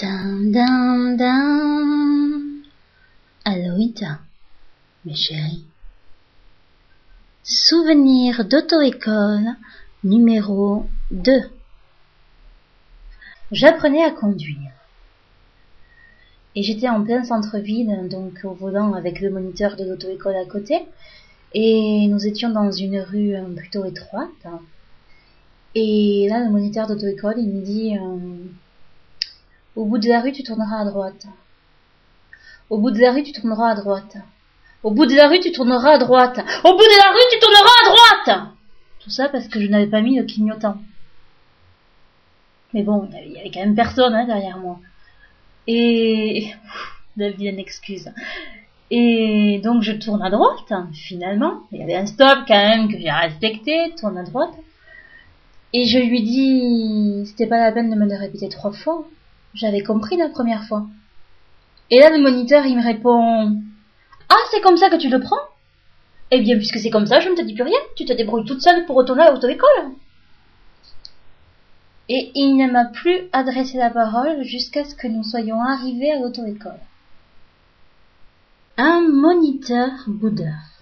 Dun, dun, mes chéris. Souvenir d'auto-école numéro 2. J'apprenais à conduire. Et j'étais en plein centre-ville, donc au volant avec le moniteur de l'auto-école à côté. Et nous étions dans une rue euh, plutôt étroite. Et là, le moniteur d'auto-école, il me dit euh, Au bout de la rue, tu tourneras à droite. Au bout de la rue, tu tourneras à droite. Au bout de la rue, tu tourneras à droite. Au bout de la rue, tu tourneras à droite Tout ça parce que je n'avais pas mis le clignotant. Mais bon, il y avait quand même personne hein, derrière moi. Et... La vilaine excuse. Et donc je tourne à droite, finalement. Il y avait un stop quand même que j'ai respecté, tourne à droite. Et je lui dis, c'était pas la peine de me le répéter trois fois. J'avais compris la première fois. Et là, le moniteur, il me répond, ah, c'est comme ça que tu le prends? Eh bien, puisque c'est comme ça, je ne te dis plus rien. Tu te débrouilles toute seule pour retourner à l'auto-école. Et il ne m'a plus adressé la parole jusqu'à ce que nous soyons arrivés à l'auto-école. Un moniteur boudeur.